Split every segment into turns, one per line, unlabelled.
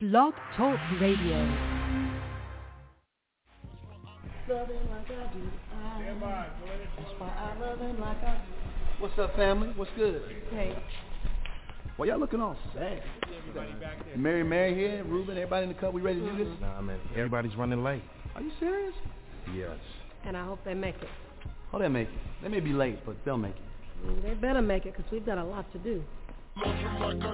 Blog Talk Radio.
What's up, family? What's good?
Hey,
Well, y'all looking all sad. Mary, Mary here, Ruben, everybody in the cup. We ready to do this?
Nah, man. Everybody's running late.
Are you serious?
Yes.
and I hope they make it.
Oh, they'll make it. They may be late, but they'll make it.
They better make it because we've got a lot to do.
Giving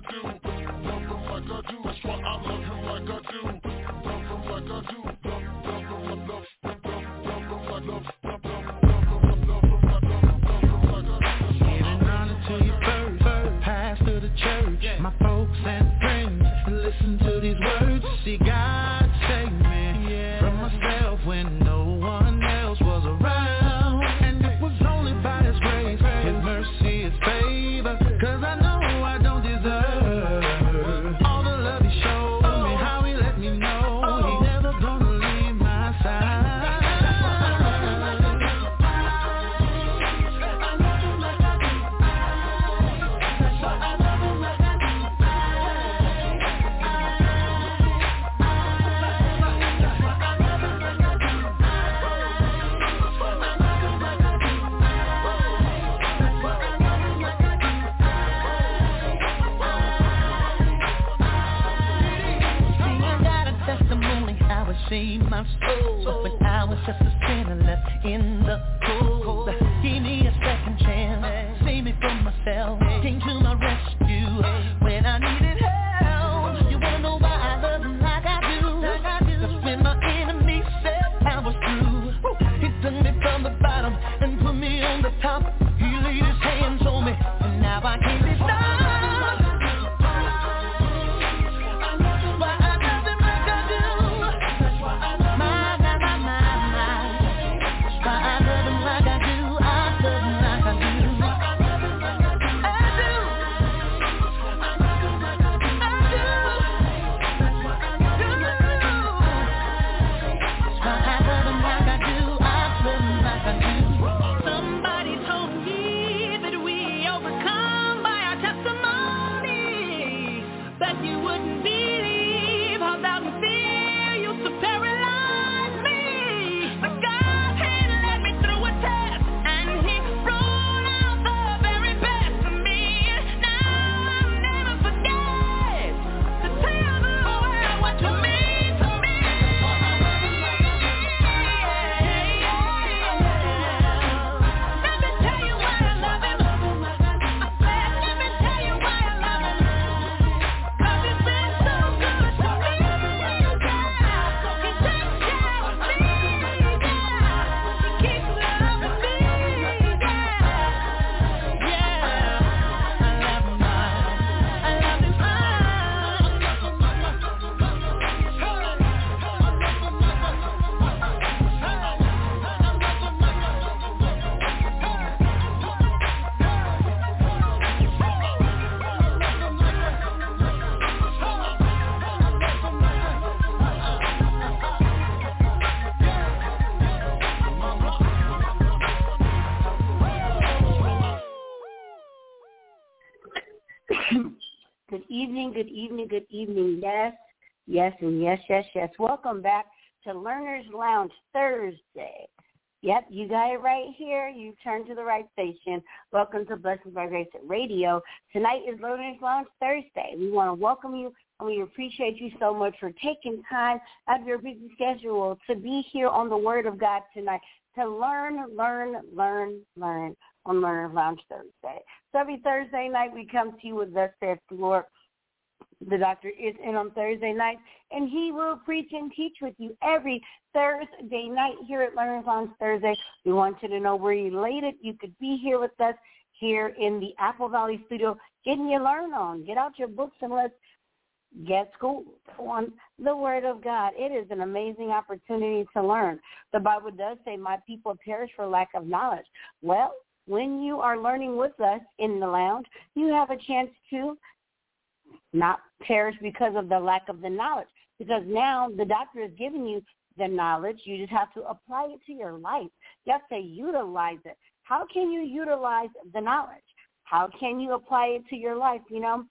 yes, and yes, yes, yes. Welcome back to Learners Lounge Thursday. Yep, you got it right here. You turned to the right station. Welcome to Blessings by Grace Radio. Tonight is Learners Lounge Thursday. We want to welcome you and we appreciate you so much for taking time out of your busy schedule to be here on the Word of God tonight to learn, learn, learn, learn on Learner's Lounge Thursday. So every Thursday night we come to you with Thus the Lord. The doctor is in on Thursday night, and he will preach and teach with you every Thursday night here at Learners Lounge Thursday. We want you to know we're elated. You could be here with us here in the Apple Valley studio, getting your learn on. Get out your books and let's get schooled on the Word of God. It is an amazing opportunity to learn. The Bible does say, my people perish for lack of knowledge. Well, when you are learning with us in the lounge, you have a chance to not perish because of the lack of the knowledge. Because now the doctor is giving you the knowledge. You just have to apply it to your life. You have to utilize it. How can you utilize the knowledge? How can you apply it to your life? You know,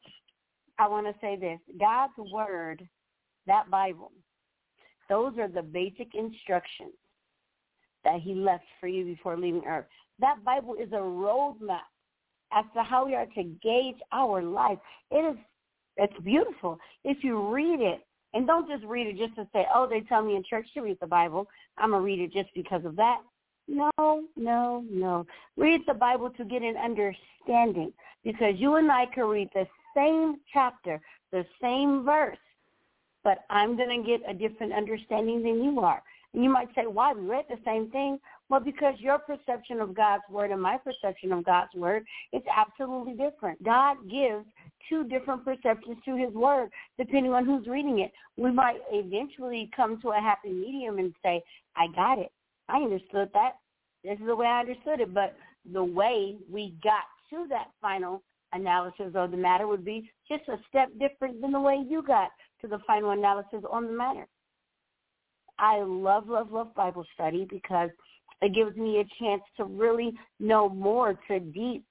I want to say this. God's word, that Bible, those are the basic instructions that he left for you before leaving earth. That Bible is a roadmap as to how we are to gauge our life. It is it's beautiful. If you read it, and don't just read it just to say, oh, they tell me in church to read the Bible. I'm going to read it just because of that. No, no, no. Read the Bible to get an understanding because you and I can read the same chapter, the same verse, but I'm going to get a different understanding than you are. And you might say, why? We read the same thing. Well, because your perception of God's word and my perception of God's word is absolutely different. God gives two different perceptions to his word depending on who's reading it. We might eventually come to a happy medium and say, I got it. I understood that. This is the way I understood it. But the way we got to that final analysis of the matter would be just a step different than the way you got to the final analysis on the matter. I love, love, love Bible study because it gives me a chance to really know more, to deep,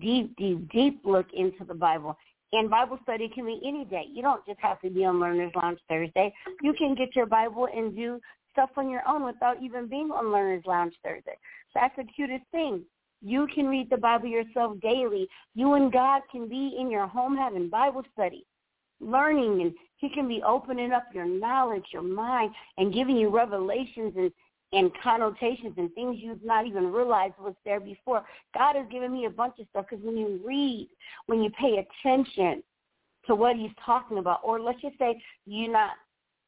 deep, deep, deep look into the Bible. And Bible study can be any day. You don't just have to be on Learner's Lounge Thursday. You can get your Bible and do stuff on your own without even being on Learner's Lounge Thursday. So that's the cutest thing. You can read the Bible yourself daily. You and God can be in your home having Bible study, learning, and he can be opening up your knowledge, your mind, and giving you revelations and, and connotations and things you've not even realized was there before. God has given me a bunch of stuff because when you read, when you pay attention to what he's talking about, or let's just say you're not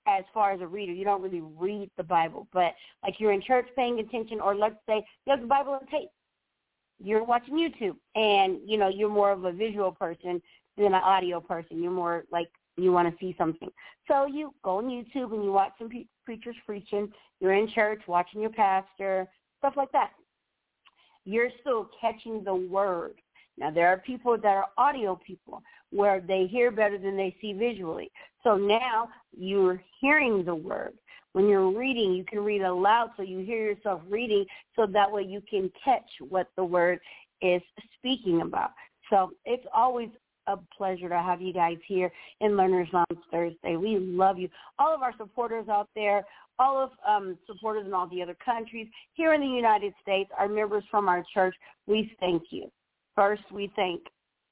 as far as a reader, you don't really read the Bible, but like you're in church paying attention, or let's say you have the Bible on tape. You're watching YouTube, and you know you're more of a visual person than an audio person. You're more like you want to see something. So you go on YouTube and you watch some pre- preachers preaching. You're in church watching your pastor, stuff like that. You're still catching the word. Now there are people that are audio people where they hear better than they see visually. So now you're hearing the word. When you're reading, you can read aloud so you hear yourself reading so that way you can catch what the word is speaking about. So it's always a pleasure to have you guys here in Learners Lounge Thursday. We love you. All of our supporters out there, all of um, supporters in all the other countries, here in the United States, our members from our church, we thank you. First, we thank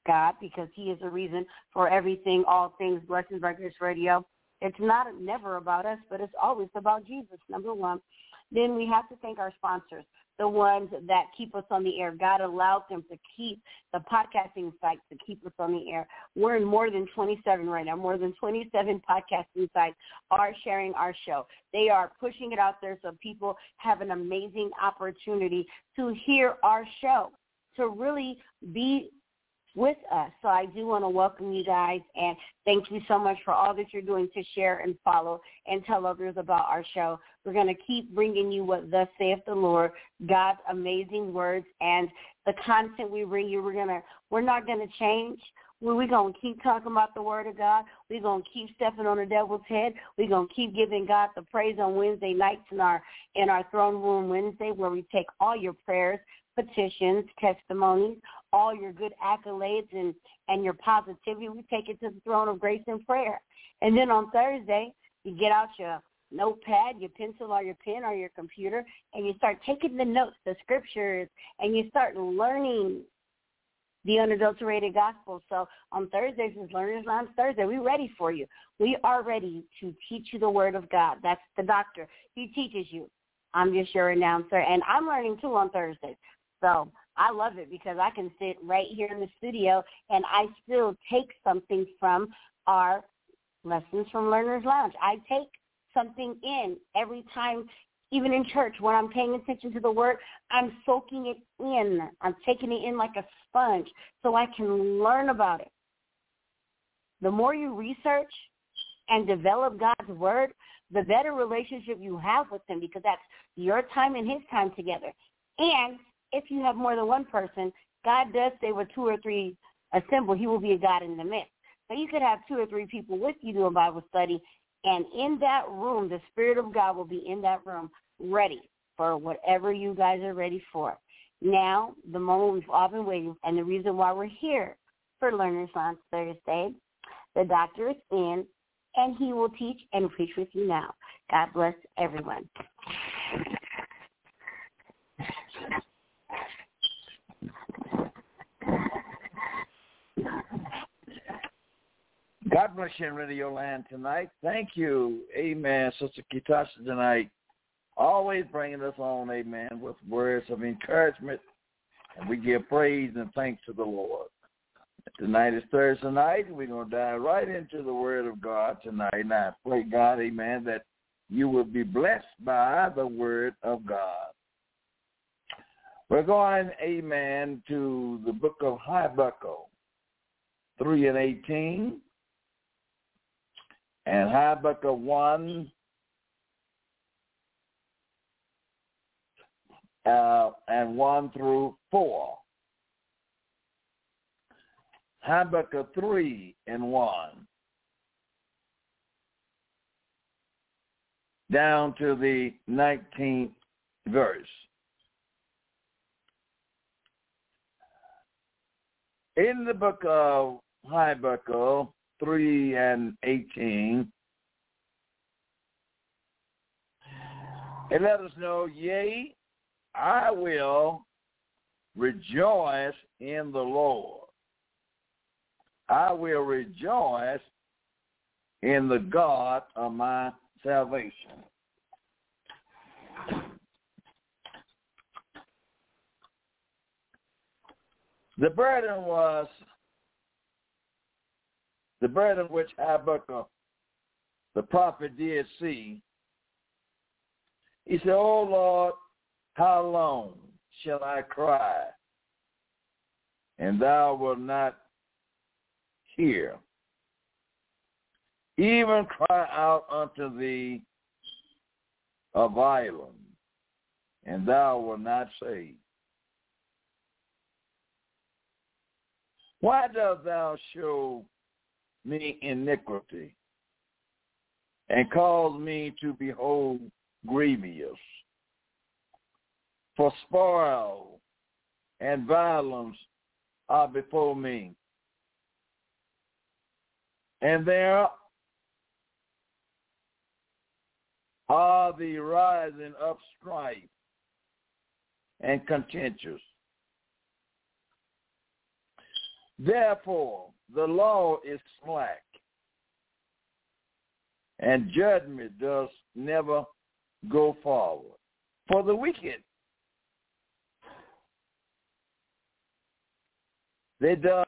God because he is the reason for everything, all things, Blessings by Grace Radio. It's not never about us, but it's always about Jesus, number one. Then we have to thank our sponsors the ones that keep us on the air. God allowed them to keep the podcasting sites to keep us on the air. We're in more than 27 right now. More than 27 podcasting sites are sharing our show. They are pushing it out there so people have an amazing opportunity to hear our show, to really be with us. So I do want to welcome you guys and thank you so much for all that you're doing to share and follow and tell others about our show. We're going to keep bringing you what thus saith the Lord, God's amazing words and the content we bring you. We're going to, we're not going to change. We're going to keep talking about the word of God. We're going to keep stepping on the devil's head. We're going to keep giving God the praise on Wednesday nights in our, in our throne room Wednesday where we take all your prayers, petitions, testimonies, all your good accolades and, and your positivity. We take it to the throne of grace and prayer. And then on Thursday, you get out your notepad, your pencil or your pen or your computer, and you start taking the notes, the scriptures, and you start learning the unadulterated gospel. So on Thursdays is Learners Lounge Thursday. We're ready for you. We are ready to teach you the word of God. That's the doctor. He teaches you. I'm just your announcer, and I'm learning too on Thursdays. So I love it because I can sit right here in the studio and I still take something from our lessons from Learners Lounge. I take something in every time, even in church, when I'm paying attention to the word, I'm soaking it in. I'm taking it in like a sponge so I can learn about it. the more you research and develop God's word, the better relationship you have with him because that's your time and his time together. And if you have more than one person, God does say with two or three assemble, he will be a God in the midst. So you could have two or three people with you doing Bible study, and in that room, the Spirit of God will be in that room ready for whatever you guys are ready for. Now, the moment we've all been waiting, and the reason why we're here for Learners Lounge Thursday, the doctor is in, and he will teach and preach with you now. God bless everyone.
God bless you in Radio Land tonight. Thank you, Amen, Sister Kitasha tonight. Always bringing us on, Amen, with words of encouragement, and we give praise and thanks to the Lord. Tonight is Thursday night. We're going to dive right into the Word of God tonight. And I pray, God, amen, that you will be blessed by the Word of God. We're going, amen, to the book of Habakkuk, 3 and 18, and Habakkuk 1, uh, and 1 through 4. Habakkuk 3 and 1. Down to the 19th verse. In the book of Habakkuk 3 and 18, it let us know, yea, I will rejoice in the Lord. I will rejoice in the God of my salvation. The burden was the burden which Habakkuk, the prophet, did see. He said, Oh Lord, how long shall I cry? And thou wilt not hear. Even cry out unto thee of violence, and thou wilt not save. Why dost thou show me iniquity and cause me to behold grievous? For spoil and violence are before me, and there are the rising of strife and contentious. Therefore, the law is slack, and judgment does never go forward. For the wicked, they does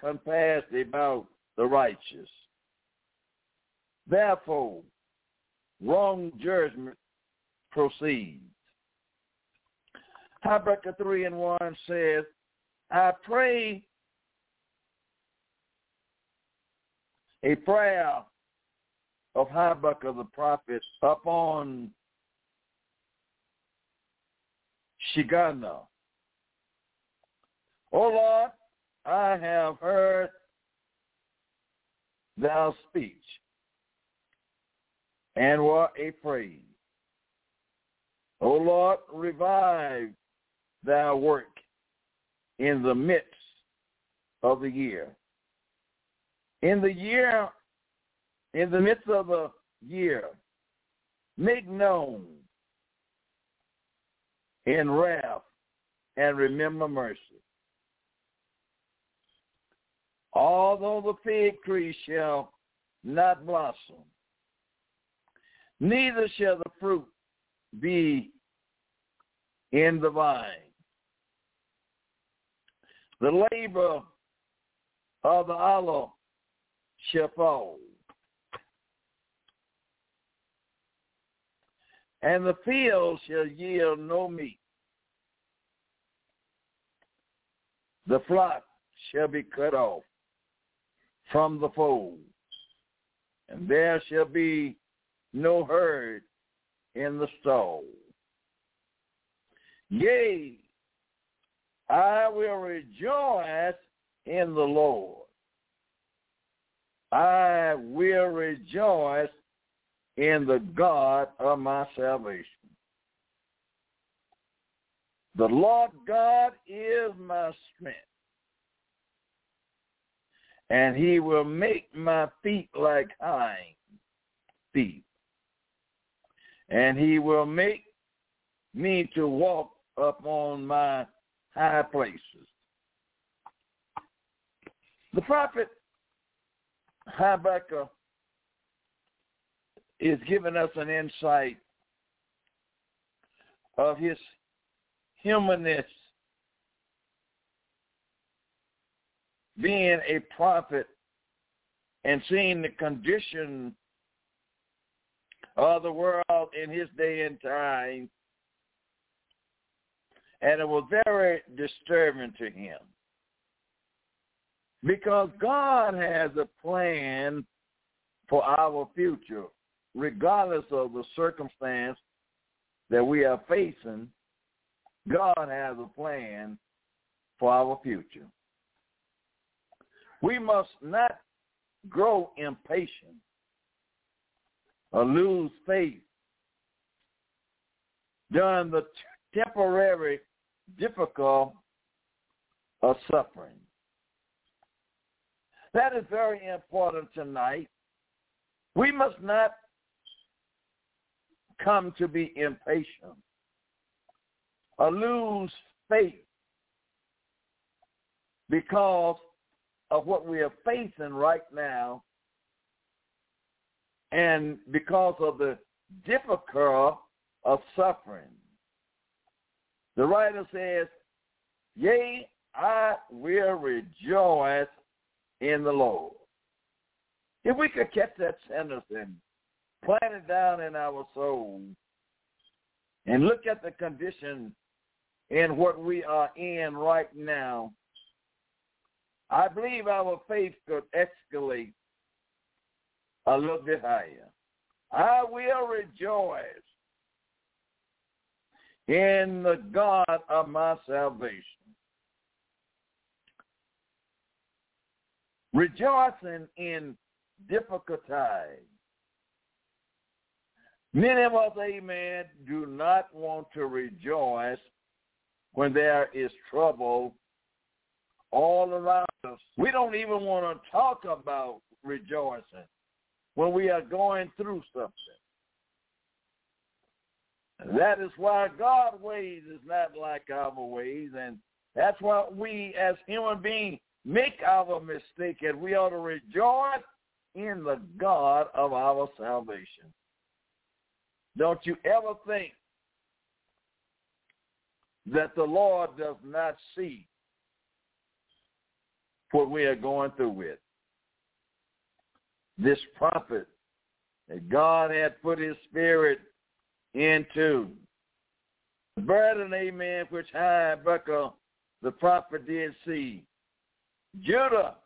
compass about the righteous. Therefore, wrong judgment proceeds. Habakkuk 3 and 1 says, I pray a prayer of Habakkuk the prophet upon Shigana. O Lord, I have heard thou speech and were afraid. O Lord, revive thy work in the midst of the year. In the year, in the midst of the year, make known in wrath and remember mercy. Although the fig tree shall not blossom, neither shall the fruit be in the vine. The labor of the olive shall fall. And the field shall yield no meat. The flock shall be cut off from the fold, and there shall be no herd in the stall. Yea, I will rejoice in the Lord. I will rejoice in the God of my salvation. The Lord God is my strength, and he will make my feet like hinds feet, and he will make me to walk upon my high places. The prophet Habakkuk is giving us an insight of his humanness being a prophet and seeing the condition of the world in his day and time. And it was very disturbing to him. Because God has a plan for our future, regardless of the circumstance that we are facing. God has a plan for our future. We must not grow impatient or lose faith during the temporary difficult of suffering. That is very important tonight. We must not come to be impatient or lose faith because of what we are facing right now and because of the difficult of suffering. The writer says, Yea, I will rejoice in the Lord. If we could catch that sentence and plant it down in our soul and look at the condition in what we are in right now, I believe our faith could escalate a little bit higher. I will rejoice in the God of my salvation. Rejoicing in difficult times. Many of us, amen, do not want to rejoice when there is trouble all around us. We don't even want to talk about rejoicing when we are going through something. That is why God's ways is not like our ways, and that's why we as human beings make our mistake, and we ought to rejoice in the God of our salvation. Don't you ever think that the Lord does not see what we are going through with. This prophet that God had put his spirit into. The burden, amen, which Habakkuk, the prophet, did see. Judah,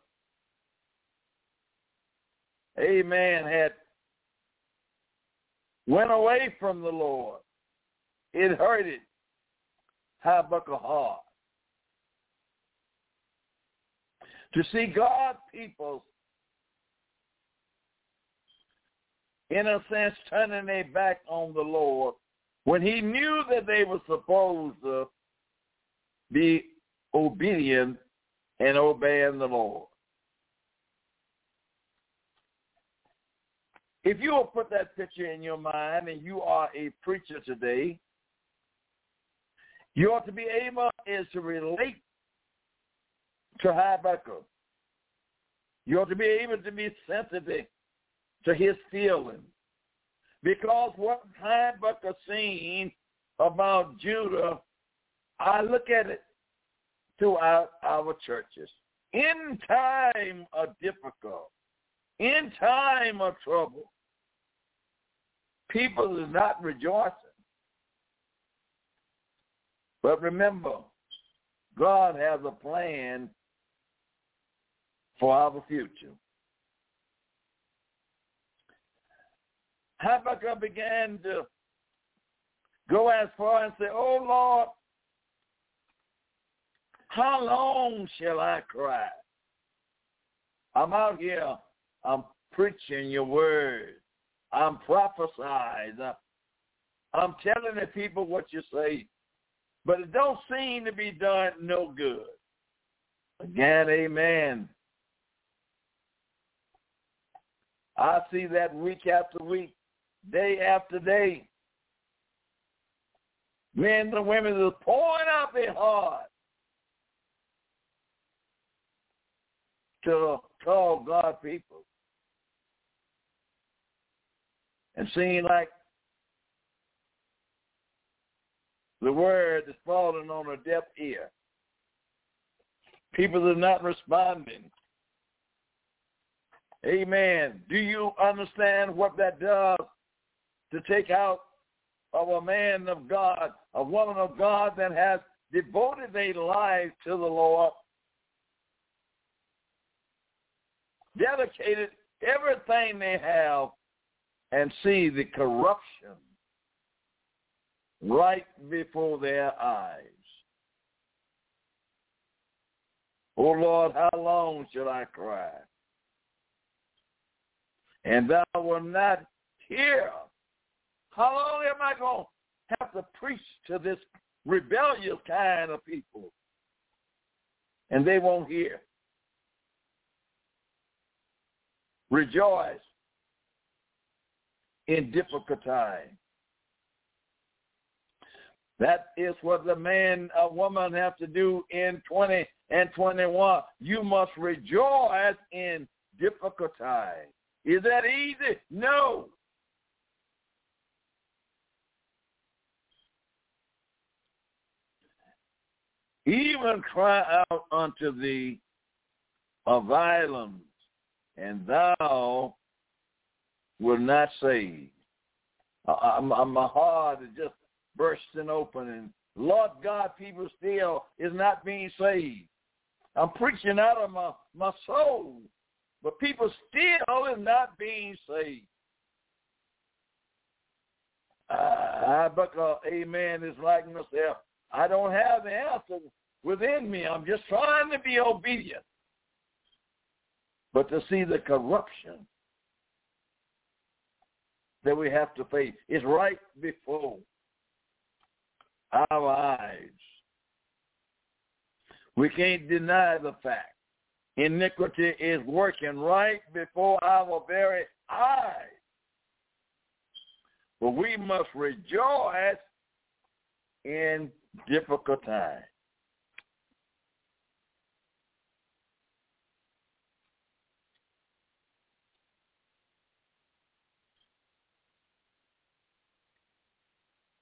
amen, had went away from the Lord. It hurted Habakkuk heart. To see God people, in a sense, turning their back on the Lord when he knew that they were supposed to be obedient and obeying the Lord. If you will put that picture in your mind and you are a preacher today, you ought to be able is to relate to Habakkuk. You ought to be able to be sensitive to his feelings. Because what Habakkuk seen about Judah, I look at it throughout our churches. In time of difficult, in time of trouble, people is not rejoicing. But remember, God has a plan for our future. Habakkuk began to go as far and say, Oh Lord, how long shall I cry? I'm out here. I'm preaching your word. I'm prophesying. I'm telling the people what you say. But it don't seem to be done no good. Again, amen. I see that week after week, day after day. Men and women are pouring out their heart to call God people. And seeing like the word is falling on a deaf ear. People are not responding. Amen. Do you understand what that does to take out of a man of God, a woman of God that has devoted their life to the Lord, dedicated everything they have, and see the corruption right before their eyes. Oh Lord, how long shall I cry? And thou wilt not hear. How long am I going to have to preach to this rebellious kind of people? And they won't hear. Rejoice in difficult times. That is what the man or woman have to do in 20 and 21. You must rejoice in difficult times. Is that easy? No. Even cry out unto thee of violence, and thou will not save. my heart is just bursting open, and Lord God, people still is not being saved. I'm preaching out of my, my soul, but people still is not being saved. I, Uh, Habakkuk, amen, is like myself. I don't have the answer within me. I'm just trying to be obedient. But to see the corruption that we have to face is right before our eyes. We can't deny the fact. Iniquity is working right before our very eyes. But we must rejoice in difficult times.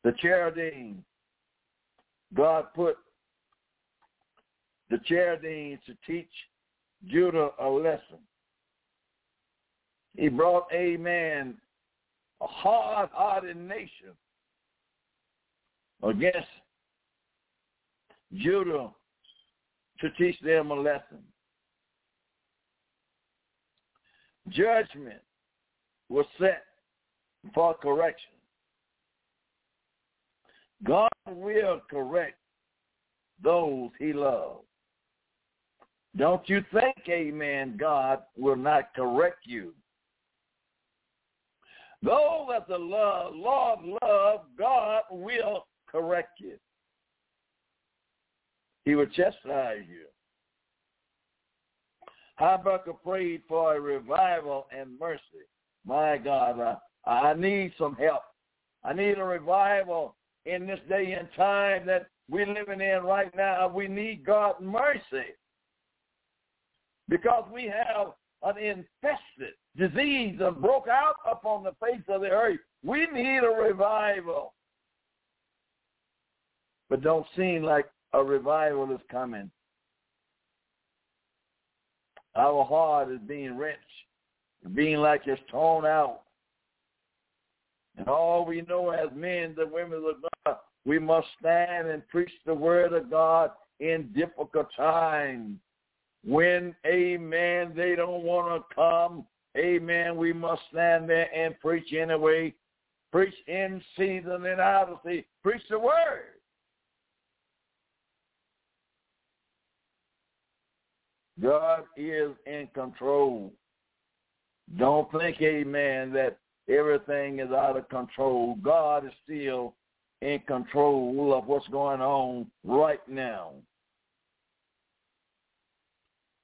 The Chaldeans, God put the Chaldeans to teach Judah a lesson. He brought, a man, a hard-hearted nation against Judah to teach them a lesson. Judgment was set for correction. God will correct those he loves. Don't you think, amen, God will not correct you. Those that the love, Lord love, God will correct you. He will chastise you. Habakkuk prayed for a revival and mercy. My God, I, I need some help. I need a revival in this day and time that we're living in right now. We need God's mercy because we have an infested disease that broke out upon the face of the earth. We need a revival. But don't seem like a revival is coming. Our heart is being wrenched, being like it's torn out. And all we know as men, the women of God, we must stand and preach the word of God in difficult times. When, amen, they don't want to come amen, we must stand there and preach anyway. Preach in season and out of season. Preach the word. God is in control. Don't think, amen, that everything is out of control. God is still in control of what's going on right now.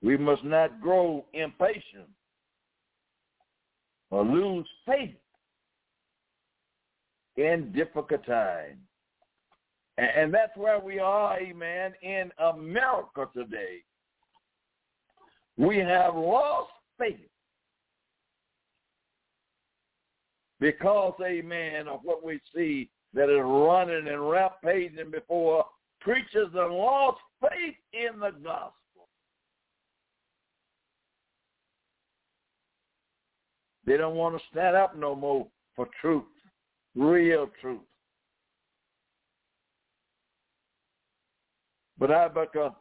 We must not grow impatient or lose faith in difficult times. And that's where we are, amen, in America today. We have lost faith because, amen, of what we see that is running and rampaging before preachers and lost faith in the gospel. They don't want to stand up no more for truth, real truth. But Habakkuk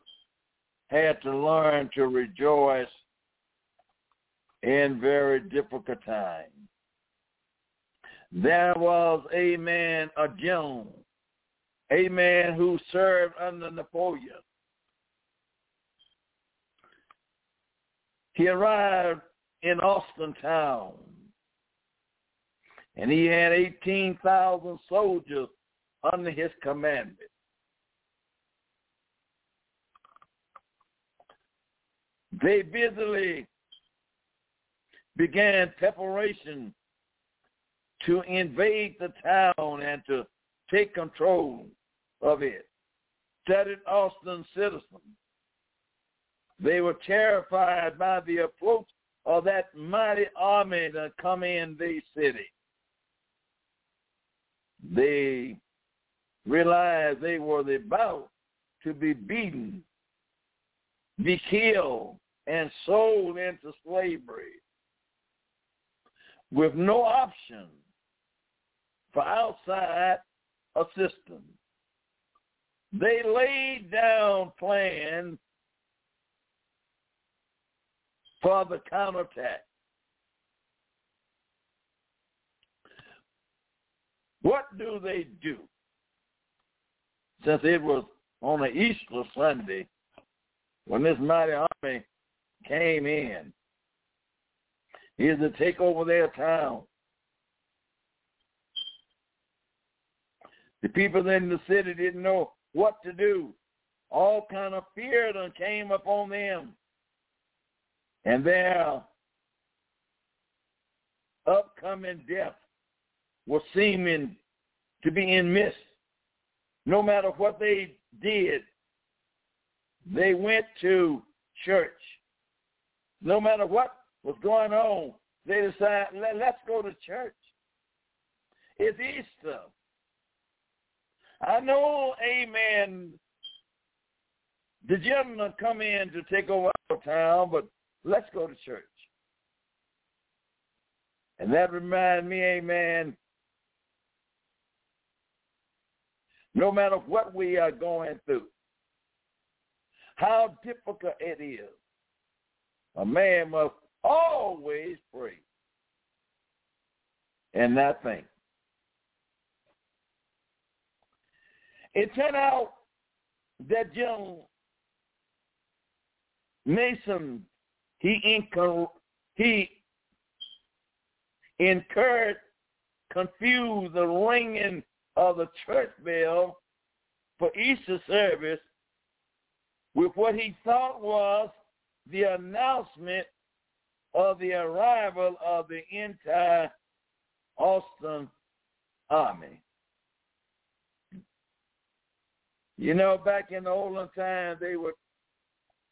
had to learn to rejoice in very difficult times. There was a man, a Joan, a man who served under Napoleon. He arrived in Austrian town, and he had 18,000 soldiers under his commandment. They busily began preparation to invade the town and to take control of it. Studied Austrian citizens. They were terrified by the approach of that mighty army to come in the city. They realized they were about to be beaten, be killed, and sold into slavery with no option for outside assistance. They laid down plans for the counterattack. What do they do? Since it was on an Easter Sunday when this mighty army came in, is to take over their town. The people in the city didn't know what to do. All kind of fear done came upon them. And their upcoming death was seeming to be in mist. No matter what they did, they went to church. No matter what was going on, they decided, Let, let's go to church. It's Easter. I know, amen, the gentlemen come in to take over our town, but let's go to church. And that reminds me, amen, no matter what we are going through, how difficult it is, a man must always pray and not think. It turned out that young Mason, he, he incurred, confused the ringing of the church bell for Easter service with what he thought was the announcement of the arrival of the entire Austrian army. You know, back in the olden times, they would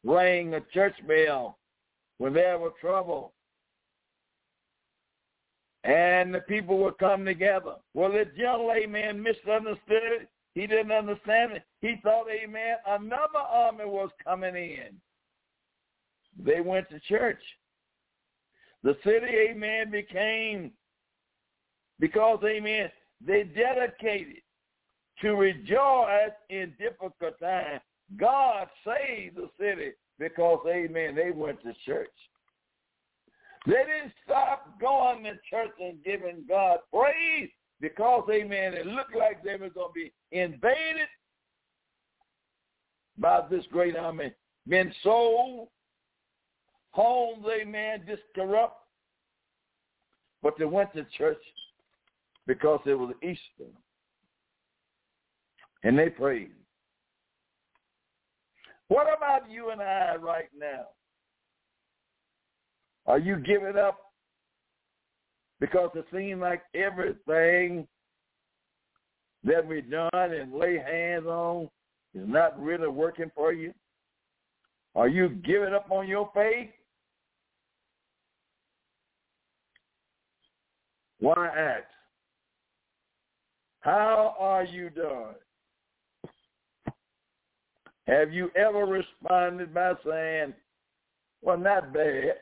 ring a church bell when there was trouble. And the people would come together. Well, this young man misunderstood it. He didn't understand it. He thought, amen, another army was coming in. They went to church. The city, amen, became, because, amen, they dedicated to rejoice in difficult times. God saved the city because, amen, they went to church. They didn't stop going to church and giving God praise because, amen, it looked like they were going to be invaded by this great army, been sold, homes, amen, just corrupt. But they went to church because it was Easter. And they prayed. What about you and I right now? Are you giving up because it seems like everything that we've done and lay hands on is not really working for you? Are you giving up on your faith? Why ask? How are you doing? Have you ever responded by saying, well, not bad,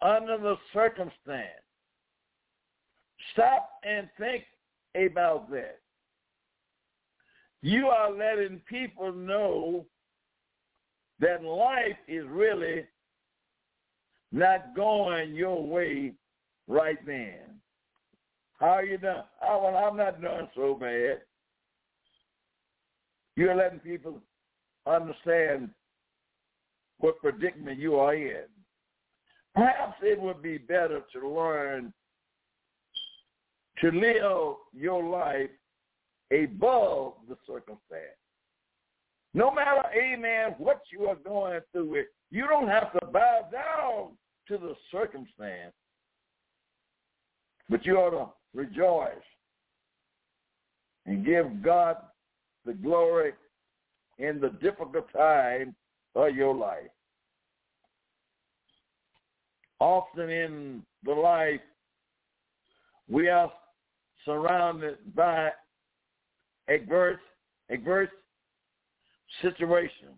under the circumstance? Stop and think about that. You are letting people know that life is really not going your way right then. How are you doing? Oh, well, I'm not doing so bad. You're letting people understand what predicament you are in. Perhaps it would be better to learn to live your life above the circumstance. No matter, amen, what you are going through, it you don't have to bow down to the circumstance, but you ought to rejoice and give God the glory in the difficult time of your life. Often in the life, we are surrounded by adverse, adverse situations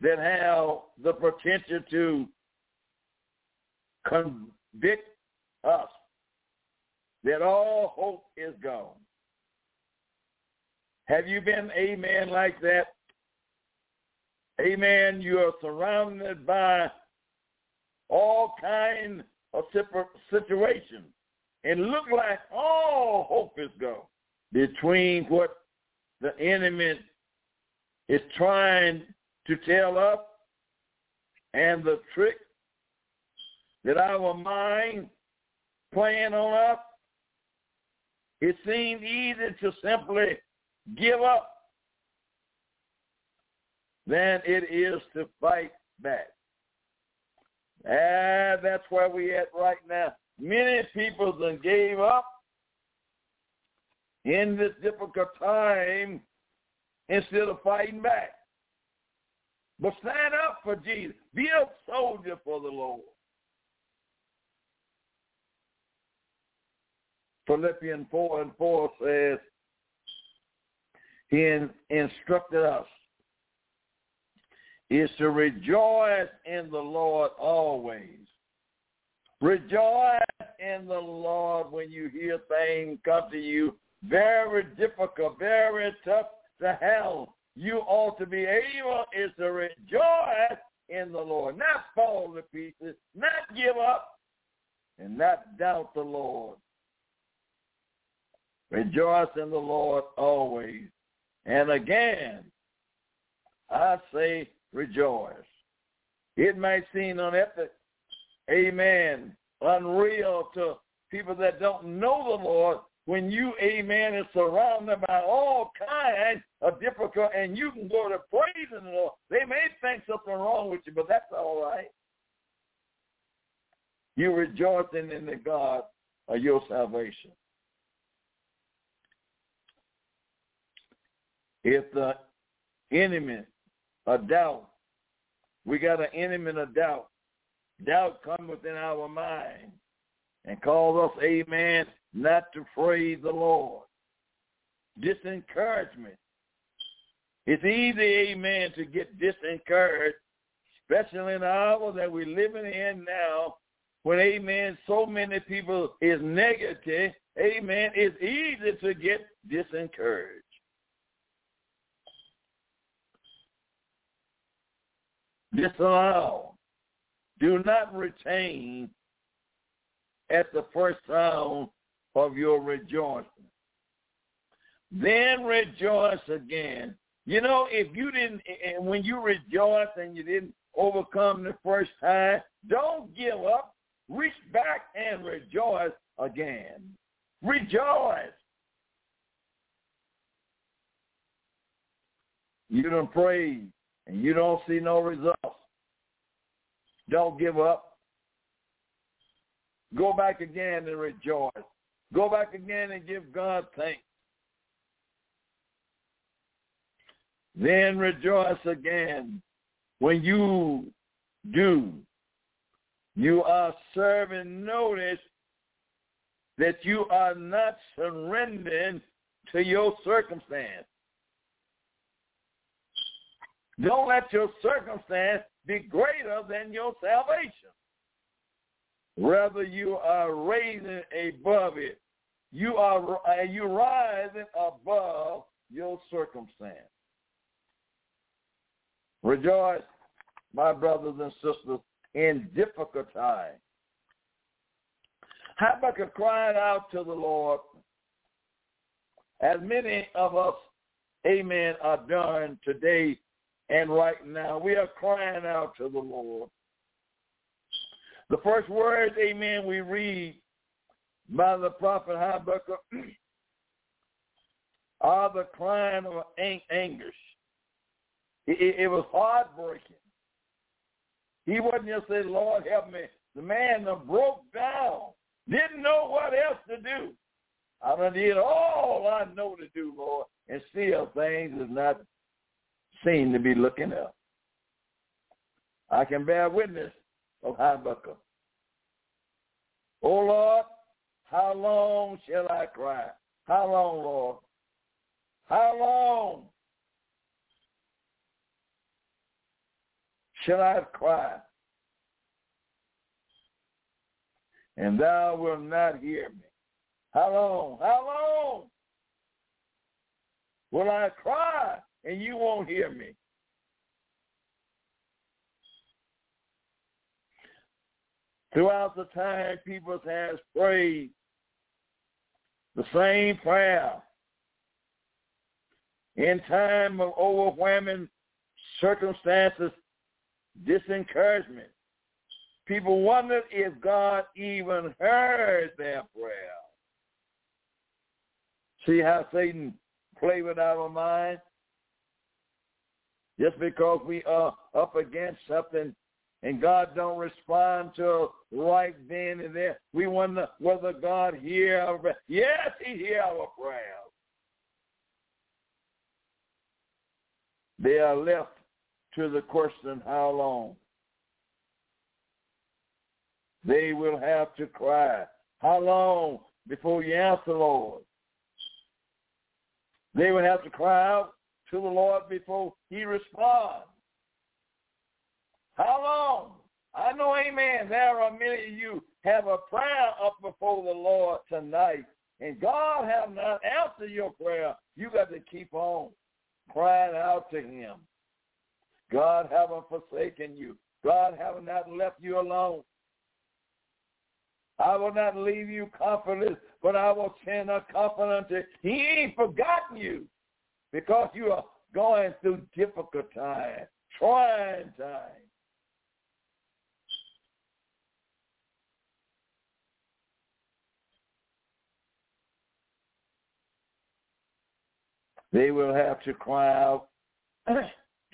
that have the potential to convict us that all hope is gone. Have you been a man like that? Amen. You are surrounded by all kinds of situations and look like all hope is gone between what the enemy is trying to tell us and the trick that our mind playing on us. It seems easy to simply give up than it is to fight back. And that's where we at right now. Many people then gave up in this difficult time instead of fighting back. But stand up for Jesus. Be a soldier for the Lord. Philippians 4 and 4 says, he instructed us is to rejoice in the Lord always. Rejoice in the Lord when you hear things come to you very difficult, very tough to handle. You ought to be able is to rejoice in the Lord, not fall to pieces, not give up, and not doubt the Lord. Rejoice in the Lord always. And again, I say rejoice. It might seem unethical, amen, unreal to people that don't know the Lord when you, amen, is surrounded by all kinds of difficult, and you can go to praising the Lord. They may think something wrong with you, but that's all right. You're rejoicing in the God of your salvation. If the enemy of doubt, we got an enemy of doubt. Doubt come within our mind and cause us, amen, not to praise the Lord. Disencouragement. It's easy, amen, to get disencouraged, especially in the hour that we're living in now when, amen, so many people is negative, amen, it's easy to get disencouraged. Disallow Do not retain at the first sound of your rejoicing. Then rejoice again. You know, if you didn't, and when you rejoice and you didn't overcome the first time, don't give up. Reach back and rejoice again. Rejoice. You don't pray and you don't see no results. Don't give up. Go back again and rejoice. Go back again and give God thanks. Then rejoice again when you do. You are serving notice that you are not surrendering to your circumstance. Don't let your circumstance be greater than your salvation. Rather, you are raising above it. You are uh, you rising above your circumstance. Rejoice, my brothers and sisters, in difficult times. Habakkuk cried out to the Lord, as many of us, amen, are done today and right now. We are crying out to the Lord. The first words, amen, we read by the prophet Habakkuk are the crying of anguish. It, it, was heartbreaking. He wasn't just saying, Lord, help me. The man that broke down didn't know what else to do. I done did all I know to do, Lord, and still things is not seem to be looking up. I can bear witness of Habakkuk. Oh Lord, how long shall I cry? How long, Lord? How long shall I cry? and thou wilt not hear me. How long? How long? Will I cry and you won't hear me? Throughout the time, people have prayed the same prayer. In time of overwhelming circumstances, disencouragement, People wondered if God even heard their prayer. See how Satan played with our mind? Just because we are up against something and God don't respond to right then and there, we wonder whether God hear our prayer. Yes, he hear our prayers. They are left to the question, how long? they will have to cry. How long before you answer, Lord? They will have to cry out to the Lord before he responds. How long? I know, amen, there are many of you have a prayer up before the Lord tonight, and God have not answered your prayer. You got to keep on crying out to him. God haven't forsaken you. God have not left you alone. I will not leave you comfortless, but I will send a comfort unto you. He ain't forgotten you because you are going through difficult times, trying times. They will have to cry out to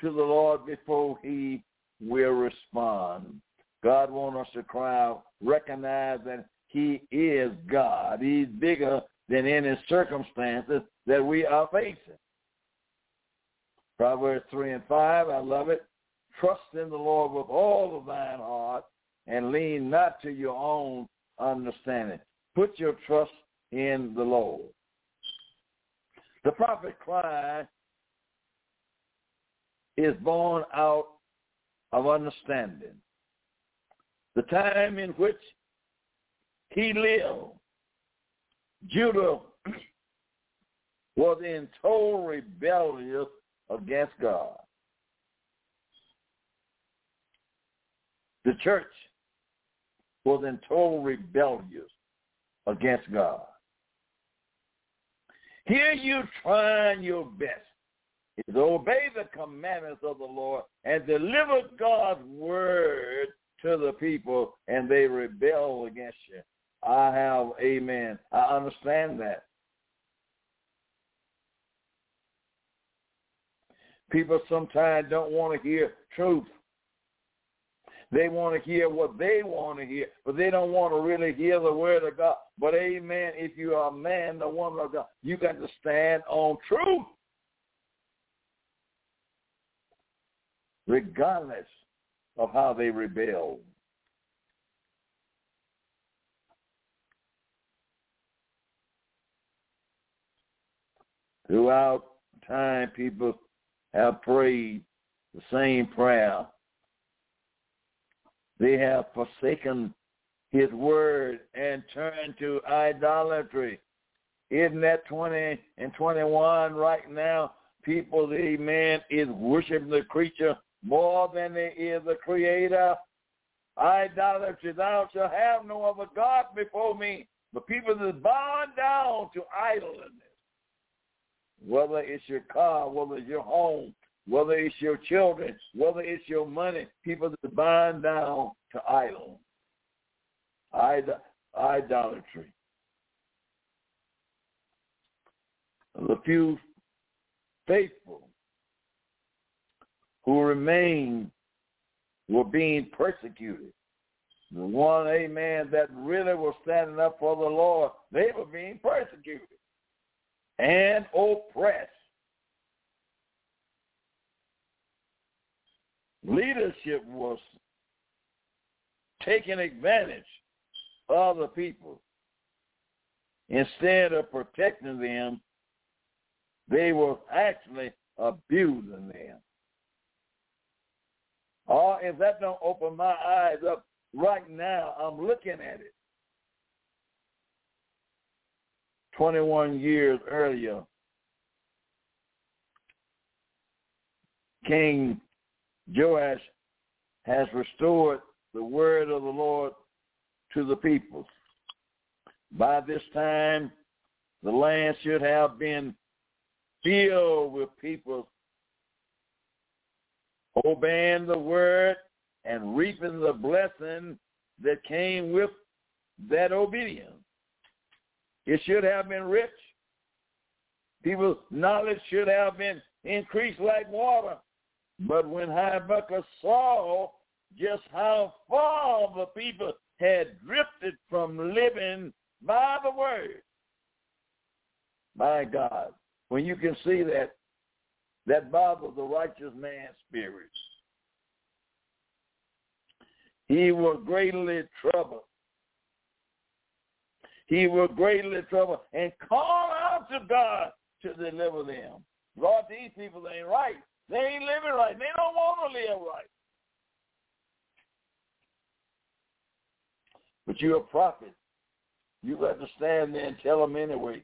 the Lord before he will respond. God wants us to cry out, recognize that he is God. He's bigger than any circumstances that we are facing. Proverbs 3 and 5, I love it. Trust in the Lord with all of thine heart and lean not to your own understanding. Put your trust in the Lord. The prophet cry is born out of understanding the time in which he lived, Judah was in total rebellion against God. the church was in total rebellious against God. Here you trying your best is to obey the commandments of the Lord and deliver God's word to the people, and they rebel against you. I have, amen. I understand that. People sometimes don't want to hear truth. They want to hear what they want to hear, but they don't want to really hear the word of God. But amen, if you are a man, the woman of God, you got to stand on truth. Regardless of how they rebel. Throughout time, people have prayed the same prayer. They have forsaken his word and turned to idolatry. Isn't that 20 and 21 right now? People, amen, is worshiping the creature more than they is the creator. Idolatry, thou shalt have no other God before me. But people that bow down to idleness whether it's your car, whether it's your home, whether it's your children, whether it's your money, people that bind down to idol, Id- idolatry. The few faithful who remain were being persecuted. The one, amen, that really was standing up for the Lord, they were being persecuted and oppressed. Leadership was taking advantage of the people. Instead of protecting them, they were actually abusing them. Oh, if that don't open my eyes up right now, I'm looking at it. 21 years earlier, King Joash has restored the word of the Lord to the people. By this time, the land should have been filled with people obeying the word and reaping the blessing that came with that obedience. It should have been rich. People's knowledge should have been increased like water. But when Habakkuk saw just how far the people had drifted from living by the word, my God, when you can see that, that bothers the righteous man's spirit. He was greatly troubled he will greatly trouble and call out to God to deliver them. Lord, these people ain't right. They ain't living right. They don't want to live right. But you're a prophet. You got to stand there and tell them anyway.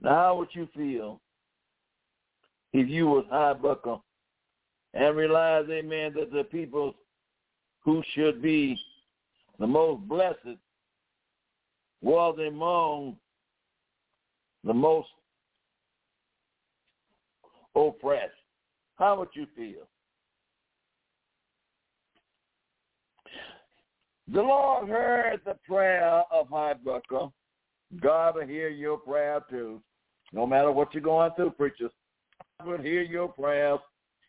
Now, would you feel if you was Habakkuk and realize, amen, that the people who should be the most blessed was among the most oppressed. How would you feel? The Lord heard the prayer of Habakkuk. God will hear your prayer too. No matter what you're going through, preachers. God will hear your prayers.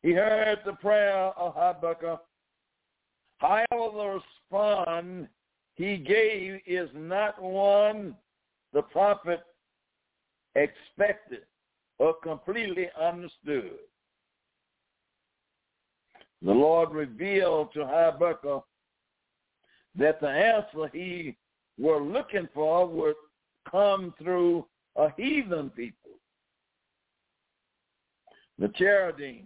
He heard the prayer of Habakkuk. However, the response he gave is not one the prophet expected or completely understood. The Lord revealed to Habakkuk that the answer he were looking for would come through a heathen people. The Cherubim.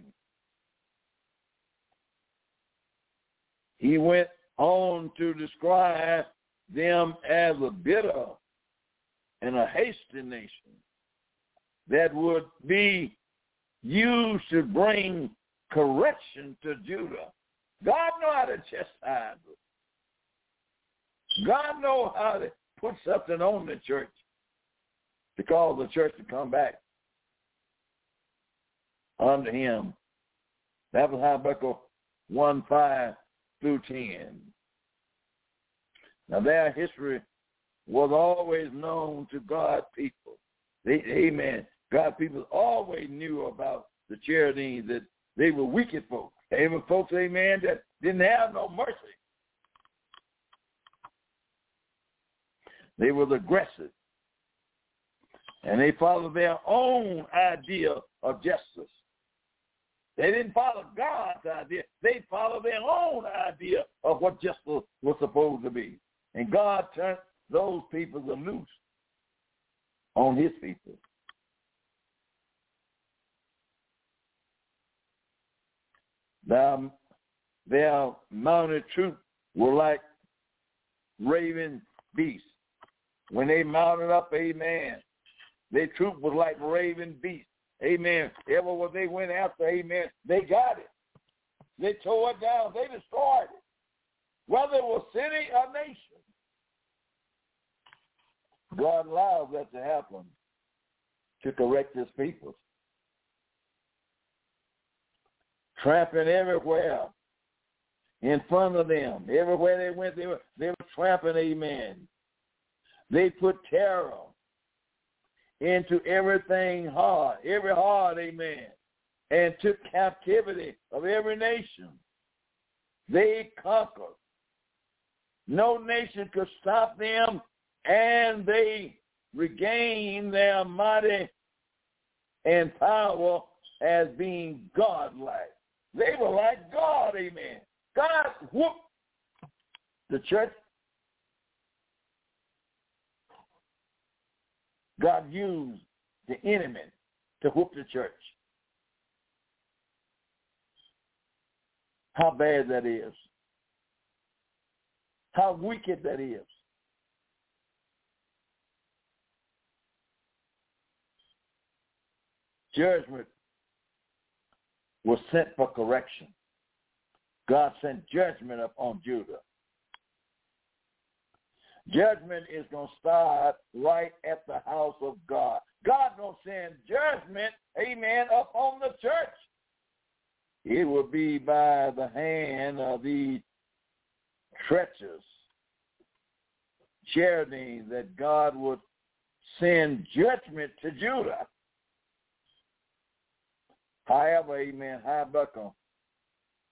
He went on to describe them as a bitter and a hasty nation that would be used to bring correction to Judah. God know how to chastise God know how to put something on the church to cause the church to come back unto him. That was Habakkuk 1, 5 through 10. Now their history was always known to God people. They, amen. God people always knew about the Chaldeans that they were wicked folks. They were folks, amen, that didn't have no mercy. They were aggressive. And they followed their own idea of justice. They didn't follow God's idea. They followed their own idea of what justice was supposed to be. And God turned those people loose on his people. Their, their mounted troops were like raven beasts. When they mounted up, amen, their troop was like raven beasts. Amen. Ever what they went after, amen, they got it. They tore it down. They destroyed it. Whether it was city or nation. God allows that to happen to correct his people. Tramping everywhere in front of them. Everywhere they went, they were, they were tramping, amen. They put terror into everything hard, every hard, amen, and took captivity of every nation. They conquered. No nation could stop them, and they regained their mighty and power as being godlike. They were like God, amen. God whooped the church God used the enemy to whoop the church. How bad that is. How wicked that is. Judgment was sent for correction. God sent judgment upon Judah. Judgment is going to start right at the house of God. God going to send judgment, amen, upon the church. It will be by the hand of the treacherous Chaldeans that God would send judgment to Judah. However, amen, Habakkuk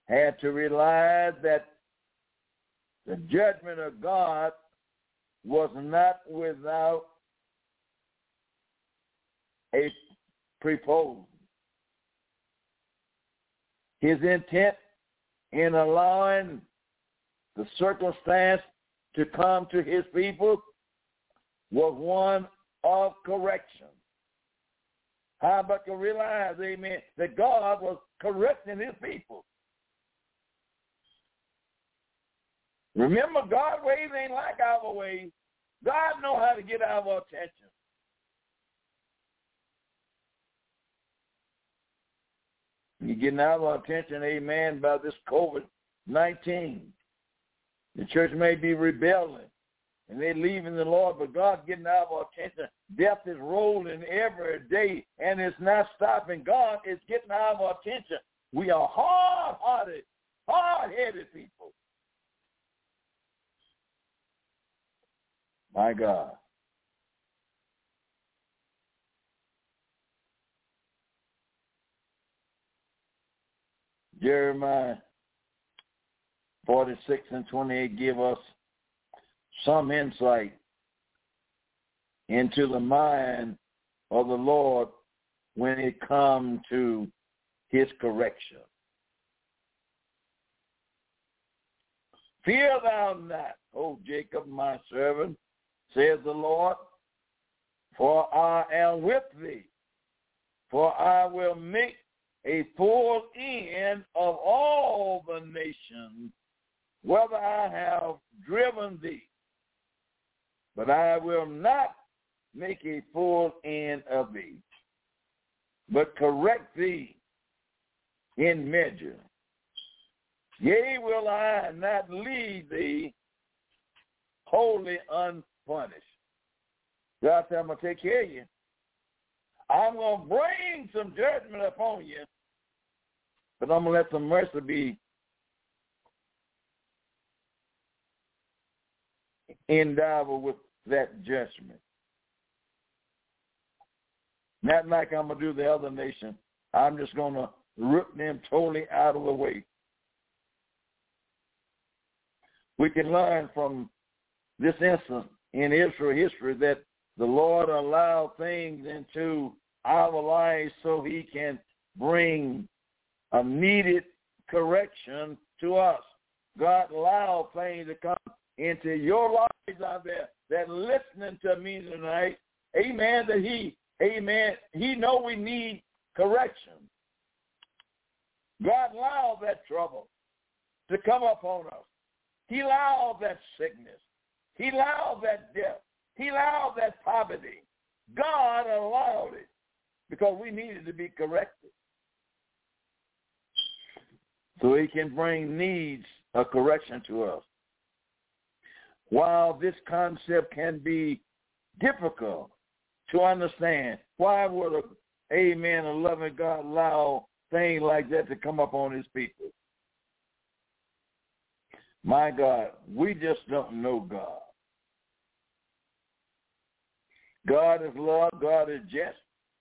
had to realize that the judgment of God was not without a proposal. His intent in allowing the circumstance to come to his people was one of correction. Habakkuk realized, amen, that God was correcting his people. Remember, God's ways ain't like our ways. God know how to get our attention. You getting our attention, amen, by this COVID-19. The church may be rebelling and they're leaving the Lord, but God's getting out of our attention. Death is rolling every day and it's not stopping. God is getting out of our attention. We are hard-hearted, hard-headed people. My God. Jeremiah 46 and 28 give us some insight into the mind of the Lord when it comes to his correction. Fear thou not, O Jacob, my servant, says the Lord, for I am with thee, for I will make a full end of all the nations, whether I have driven thee. But I will not make a full end of thee, but correct thee in measure. Yea, will I not leave thee wholly unpunished. God said, I'm going to take care of you. I'm going to bring some judgment upon you, but I'm going to let some mercy be endowed with that judgment. Not like I'm going to do the other nation. I'm just going to rip them totally out of the way. We can learn from this instance in Israel history that the Lord allowed things into our lives so he can bring a needed correction to us. God allowed things to come into your lives out there that listening to me tonight. Amen. That he, amen, he know we need correction. God allowed that trouble to come upon us. He allowed that sickness. He allowed that death. He allowed that poverty. God allowed it because we needed to be corrected. So he can bring needs a correction to us. While this concept can be difficult to understand, why would a amen, a loving God allow things like that to come up on his people? My God, we just don't know God. God is love. God is just.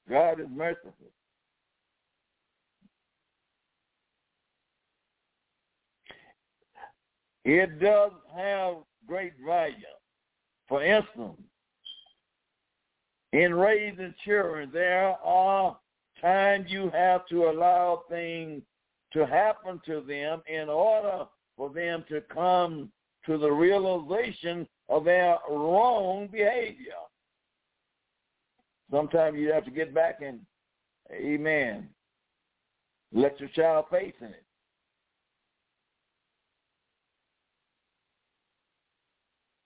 God is merciful. It does have great value. For instance, in raising children, there are times you have to allow things to happen to them in order for them to come to the realization of their wrong behavior. Sometimes you have to get back and, amen, let your child face in it.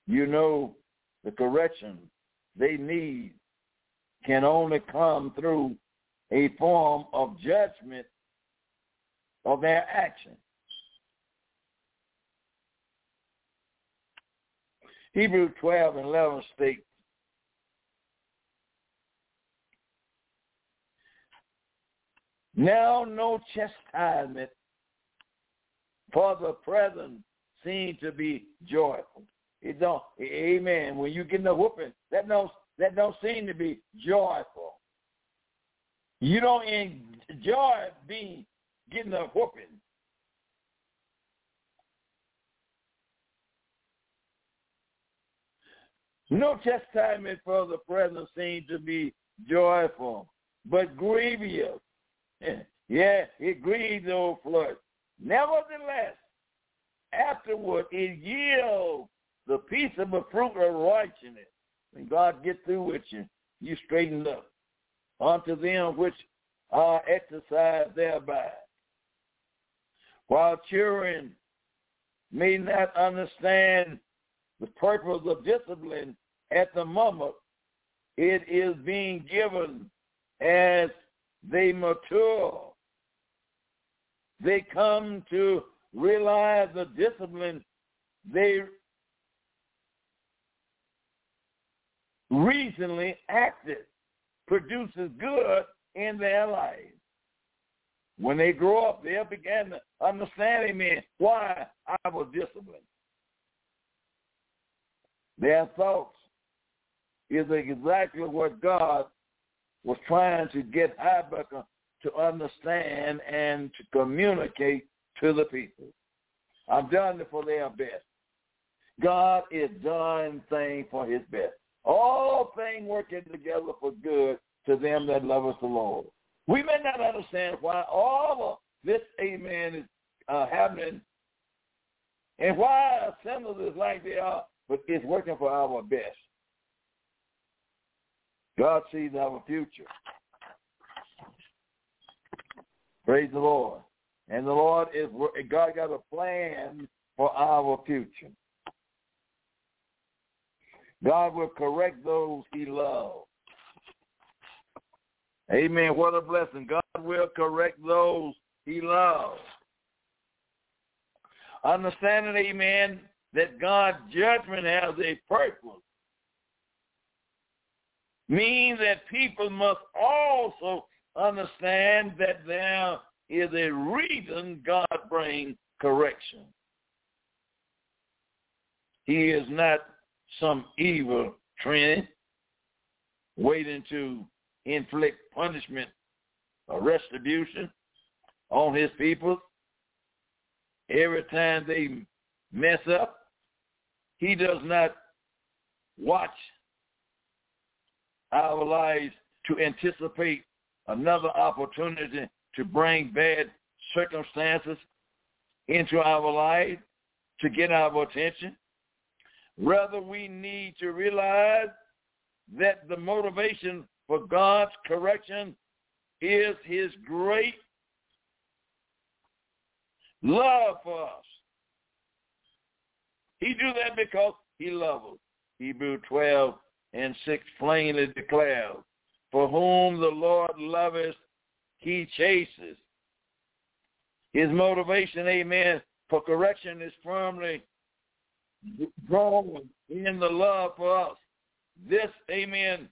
You know the correction they need can only come through a form of judgment of their actions. Hebrew 12 and 11 states, Now no chastisement for the present seems to be joyful. It don't amen. When you get the whooping, that don't that don't seem to be joyful. You don't enjoy being getting a whooping. No chastisement for the present seems to be joyful, but grievous. yeah, it grieves the old flesh. Nevertheless, afterward it yields the peace of the fruit of righteousness. When God get through with you, you straighten up. Unto them which are exercised thereby. While children may not understand the purpose of discipline at the moment, it is being given as they mature. They come to realize the discipline they recently acted produces good in their lives. When they grow up, they'll begin to understand, amen, why I was disciplined. Their thoughts is exactly what God was trying to get Habakkuk to understand and to communicate to the people. I've done it for their best. God is doing things for his best. All things working together for good to them that love us the Lord. We may not understand why all of this, amen, is uh, happening and why assemblies is like they are, but it's working for our best. God sees our future. Praise the Lord. And the Lord is, God got a plan for our future. God will correct those he loves. Amen. What a blessing. God will correct those he loves. Understanding, amen, that God's judgment has a purpose means that people must also understand that there is a reason God brings correction. He is not some evil trend waiting to inflict punishment or retribution on his people. Every time they mess up, he does not watch our lives to anticipate another opportunity to bring bad circumstances into our lives to get our attention. Rather, we need to realize that the motivation for God's correction is his great love for us. He do that because he loves us. Hebrew 12 and 6 plainly declares, For whom the Lord loveth, he chases. His motivation, amen, for correction is firmly drawn in the love for us. This, amen,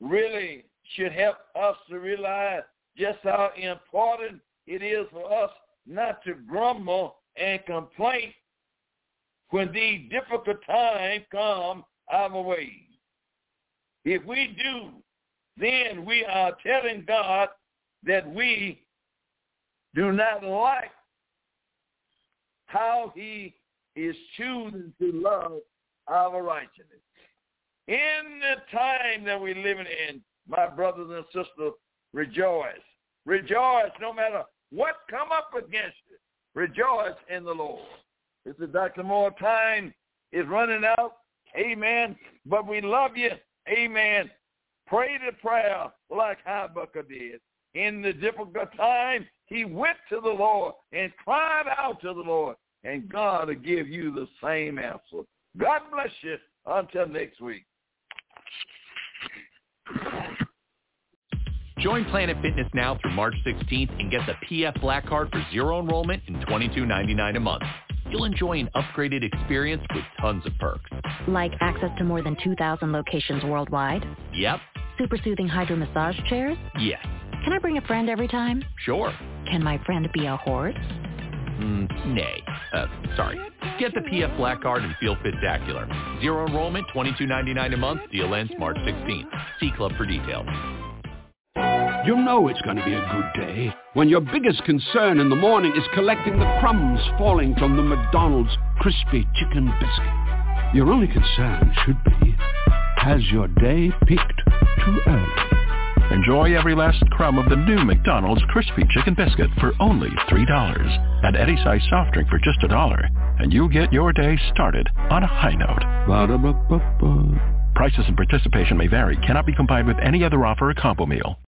really should help us to realize just how important it is for us not to grumble and complain when these difficult times come our way. If we do, then we are telling God that we do not like how he is choosing to love our righteousness. In the time that we're living in, my brothers and sisters, rejoice. Rejoice no matter what come up against you. Rejoice in the Lord. This is Dr. Moore. Time is running out. Amen. But we love you. Amen. Pray the prayer like Habakkuk did. In the difficult time, he went to the Lord and cried out to the Lord. And God will give you the same answer. God bless you. Until next week.
Join Planet Fitness now through March 16th and get the PF Black Card for zero enrollment and $22.99 a month. You'll enjoy an upgraded experience with tons of perks.
Like access to more than 2,000 locations worldwide?
Yep.
Super soothing hydro massage chairs?
Yes.
Can I bring a friend every time?
Sure.
Can my friend be a horse?
Mm, nay. Uh, sorry. Get the PF Black Card and feel spectacular. Zero enrollment, $22.99 a month. Deal ends March 16th. See Club for details.
You know it's going to be a good day when your biggest concern in the morning is collecting the crumbs falling from the McDonald's crispy chicken biscuit. Your only concern should be, has your day peaked too early?
Enjoy every last crumb of the new McDonald's crispy chicken biscuit for only $3. Add any size soft drink for just a dollar, and you'll get your day started on a high note. Prices and participation may vary. Cannot be combined with any other offer or combo meal.